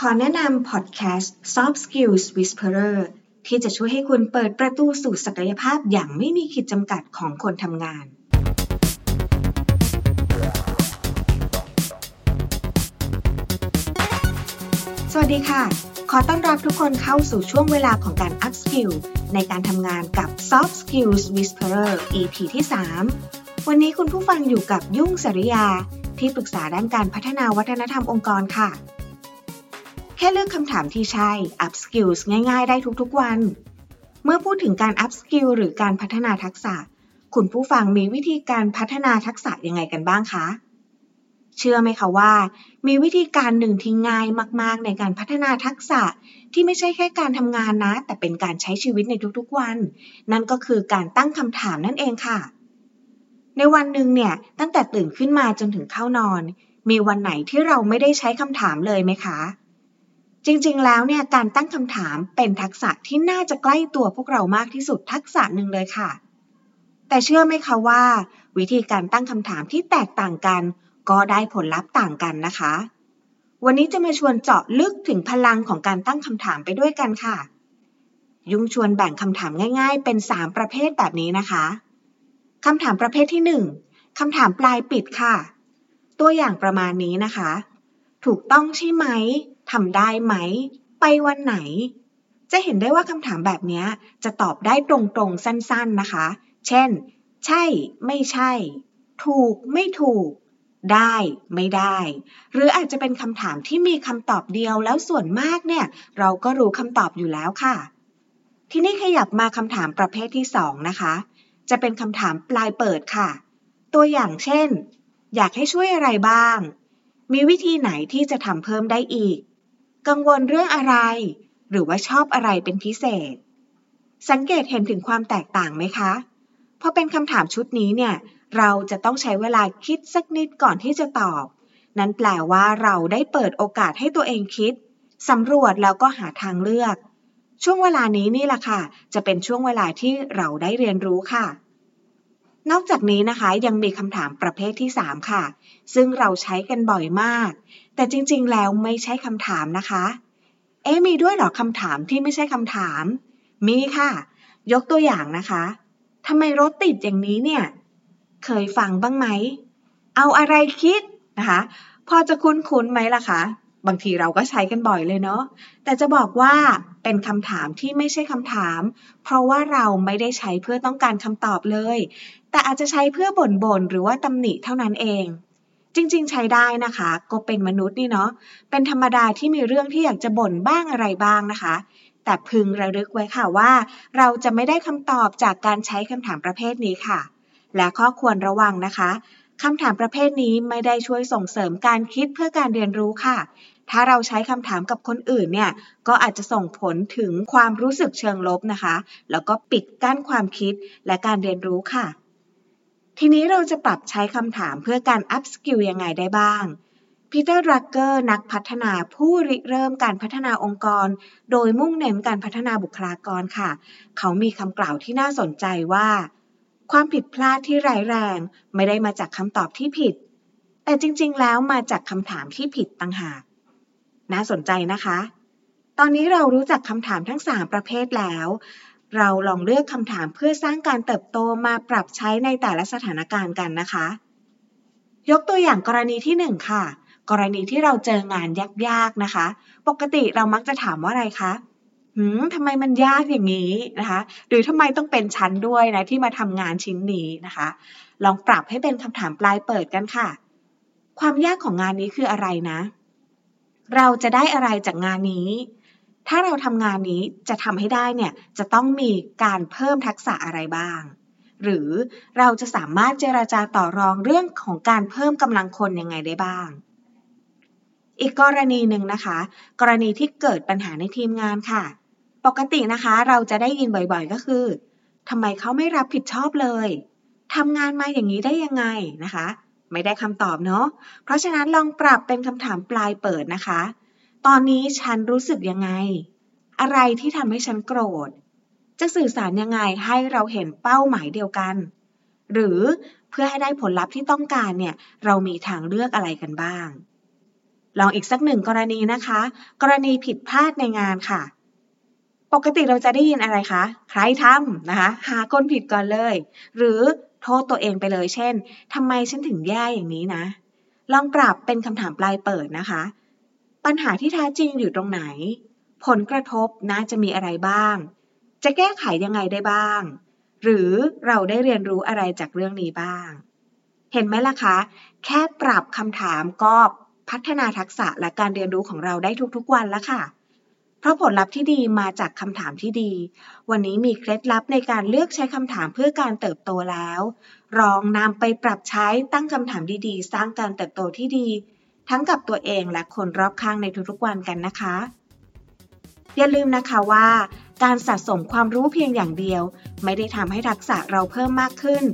ขอแนะนำพอดแคสต์ Soft Skills Whisperer ที่จะช่วยให้คุณเปิดประตูสู่ศักยภาพอย่างไม่มีขีดจำกัดของคนทำงาน สวัสดีค่ะ ขอต้อนรับทุกคนเข้าสู่ช่วงเวลาของการ Up Skill ในการทำงานกับ Soft Skills Whisperer EP ที่ 3 วันนี้คุณผู้ฟังอยู่กับยุ่งสริยา ที่ปรึกษาด้านการพัฒนาวัฒนธรรมองค์กรค่ะ แค่เลือกคำถามที่ใช่ Up Skills ง่ายๆ ได้ทุกๆวัน เมื่อพูดถึงการ Up Skill หรือการพัฒนาทักษะ คุณผู้ฟังมีวิธีการพัฒนาทักษะยังไงกันบ้างคะ เชื่อไหมคะว่า มีวิธีการหนึ่งที่ง่ายมากๆ ในการพัฒนาทักษะที่ไม่ใช่แค่การทำงานนะ แต่เป็นการใช้ชีวิตในทุกๆวัน นั่นก็คือการตั้งคำถามนั่นเองค่ะ ในวันหนึ่งเนี่ยตั้งแต่ตื่นขึ้นมาจนถึงเข้านอน มีวันไหนที่เราไม่ได้ใช้คำถามเลยไหมคะ จริงๆ แล้วเนี่ยการตั้งคำถามเป็นทักษะที่น่าจะใกล้ตัวพวกเรามากที่สุดทักษะหนึ่งเลยค่ะ แต่เชื่อไหมคะว่า วิธีการตั้งคำถามที่แตกต่างกัน ก็ได้ผลลัพธ์ต่างกันนะคะ วันนี้จะมาชวนเจาะลึกถึงพลังของการตั้งคำถามไปด้วยกันค่ะ ยุ่งชวนแบ่งคำถามง่าย ๆ เป็น 3 ประเภทแบบนี้นะคะคำถามประเภทที่ 1คำถามปลายปิดค่ะ ตัวอย่างประมาณนี้นะคะ ถูกต้องใช่ไหม ทำได้ไหม ไปวันไหน จะเห็นได้ว่าคำถามแบบนี้จะตอบได้ตรงๆ สั้นๆนะคะ เช่น ใช่ ไม่ใช่ ถูก ไม่ถูก ได้ ไม่ได้ หรืออาจจะเป็นคำถามที่มีคำตอบเดียวแล้วส่วนมากเนี่ย เราก็รู้คำตอบอยู่แล้วค่ะ ทีนี้ขยับมาคำถามประเภทที่2นะคะ จะเป็นคำถามปลายเปิดค่ะ ตัวอย่างเช่น อยากให้ช่วยอะไรบ้างมีวิธีไหนที่จะทำเพิ่มได้อีก กังวลเรื่องอะไร หรือว่าชอบอะไรเป็นพิเศษ สังเกตเห็นถึงความแตกต่างไหมคะพอเป็นคำถามชุดนี้เนี่ย เราจะต้องใช้เวลาคิดสักนิดก่อนที่จะตอบ นั้นแปลว่าเราได้เปิดโอกาสให้ตัวเองคิดสำรวจแล้วก็หาทางเลือก ช่วงเวลานี้นี่แหละค่ะ จะเป็นช่วงเวลาที่เราได้เรียนรู้ค่ะ นอกจากนี้นะคะยังมีคำถามประเภทที่ 3 ค่ะ ซึ่งเราใช้กันบ่อยมาก แต่จริงๆ แล้วไม่ใช่คำถามนะคะ เอ๊มีด้วยหรอคำถามที่ไม่ใช่คำถาม มีค่ะ ยกตัวอย่างนะคะทำไมรถติดอย่างนี้เนี่ย เคยฟังบ้างไหม เอาอะไรคิดนะคะ พอจะคุ้นๆไหมล่ะคะ บางทีเราก็ใช้กันบ่อยเลยเนาะ แต่จะบอกว่าเป็นคำถามที่ไม่ใช่คำถาม เพราะว่าเราไม่ได้ใช้เพื่อต้องการคำตอบเลย แต่อาจจะใช้เพื่อบ่นๆหรือว่าตำหนิเท่านั้นเอง จริงๆ ใช้ได้นะคะ ก็เป็นมนุษย์นี่เนาะ เป็นธรรมดาที่มีเรื่องที่อยากจะบ่นบ้างอะไรบ้างนะคะ แต่พึงระลึกไว้ค่ะว่า เราจะไม่ได้คำตอบจากการใช้คำถามประเภทนี้ค่ะ และข้อควรระวังนะคะคำถามประเภทนี้ไม่ได้ช่วยส่งเสริมการคิดเพื่อการเรียนรู้ค่ะ ถ้าเราใช้คำถามกับคนอื่นเนี่ยก็อาจจะส่งผลถึงความรู้สึกเชิงลบนะคะ แล้วก็ปิดกั้นความคิดและการเรียนรู้ค่ะ ทีนี้เราจะปรับใช้คำถามเพื่อการ up skill ยังไงได้บ้างพีเตอร์รักเกอร์นักพัฒนาผู้ริเริ่มการพัฒนาองค์กร โดยมุ่งเน้นการพัฒนาบุคลากรค่ะ เขามีคำกล่าวที่น่าสนใจว่า ความผิดพลาดที่ร้ายแรง ไม่ได้มาจากคำตอบที่ผิด แต่จริงๆ แล้วมาจากคำถามที่ผิดต่างหาก น่าสนใจนะคะ ตอนนี้เรารู้จักคำถามทั้ง 3 ประเภทแล้ว เราลองเลือกคำถามเพื่อสร้างการเติบโตมาปรับใช้ในแต่ละสถานการณ์กันนะคะ ยกตัวอย่างกรณีที่ 1 ค่ะ กรณีที่เราเจองานยากๆนะคะ ปกติเรามักจะถามว่าอะไรคะหืมทำไมมันยากอย่างนี้นะคะ หรือทำไมต้องเป็นชั้นด้วยนะที่มาทำงานชิ้นนี้นะคะ ลองปรับให้เป็นคำถามปลายเปิดกันค่ะ ความยากของงานนี้คืออะไรนะ เราจะได้อะไรจากงานนี้ ถ้าเราทำงานนี้จะทำให้ได้เนี่ยจะต้องมีการเพิ่มทักษะอะไรบ้าง หรือเราจะสามารถเจราจาต่อรองเรื่องของการเพิ่มกำลังคนยังไงได้บ้าง อีกกรณีหนึ่งนะคะ กรณีที่เกิดปัญหาในทีมงานค่ะ ปกตินะคะเราจะได้ยินบ่อยๆก็คือทำไมเขาไม่รับผิดชอบเลยทำงานมาอย่างนี้ได้ยังไงนะคะ ไม่ได้คำตอบเนาะ เพราะฉะนั้นลองปรับเป็นคำถามปลายเปิดนะคะ ตอนนี้ฉันรู้สึกยังไง อะไรที่ทำให้ฉันโกรธ จะสื่อสารยังไงให้เราเห็นเป้าหมายเดียวกัน หรือเพื่อให้ได้ผลลัพธ์ที่ต้องการเนี่ย เรามีทางเลือกอะไรกันบ้าง ลองอีกสักหนึ่งกรณีนะคะ กรณีผิดพลาดในงานค่ะ ปกติเราจะได้ยินอะไรคะ ใครทำนะคะ หาคนผิดก่อนเลย หรือโทษตัวเองไปเลย เช่นทำไมฉันถึงแย่อย่างนี้นะ ลองปรับเป็นคำถามปลายเปิดนะคะ ปัญหาที่แท้จริงอยู่ตรงไหน ผลกระทบนะจะมีอะไรบ้าง จะแก้ไขยังไงได้บ้าง หรือเราได้เรียนรู้อะไรจากเรื่องนี้บ้าง เห็นไหมล่ะคะ แค่ปรับคำถามก็พัฒนาทักษะและการเรียนรู้ของเราได้ทุกๆวันแล้วค่ะ ราะผลลัพธ์ที่ดีมาจากคำถามที่ดี วันนี้มีเคล็ดลับในการเลือกใช้คำถามเพื่อการเติบโตแล้ว ลองนำไปปรับใช้ตั้งคำถามดีๆ สร้างการเติบโตที่ดี ทั้งกับตัวเองและคนรอบข้างในทุกๆวันกันนะคะ อย่าลืมนะคะว่า การสะสมความรู้เพียงอย่างเดียว ไม่ได้ทำให้ทักษะเราเพิ่มมากขึ้น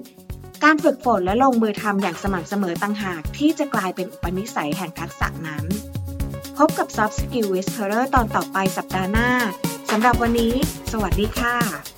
การฝึกฝนและลงมือทำอย่างสม่ำเสมอต่างหากที่จะกลายเป็นอุปนิสัยแห่งทักษะนั้น พบกับ Soft Skill Whisperer ตอนต่อไปสัปดาห์หน้า สำหรับวันนี้ สวัสดีค่ะ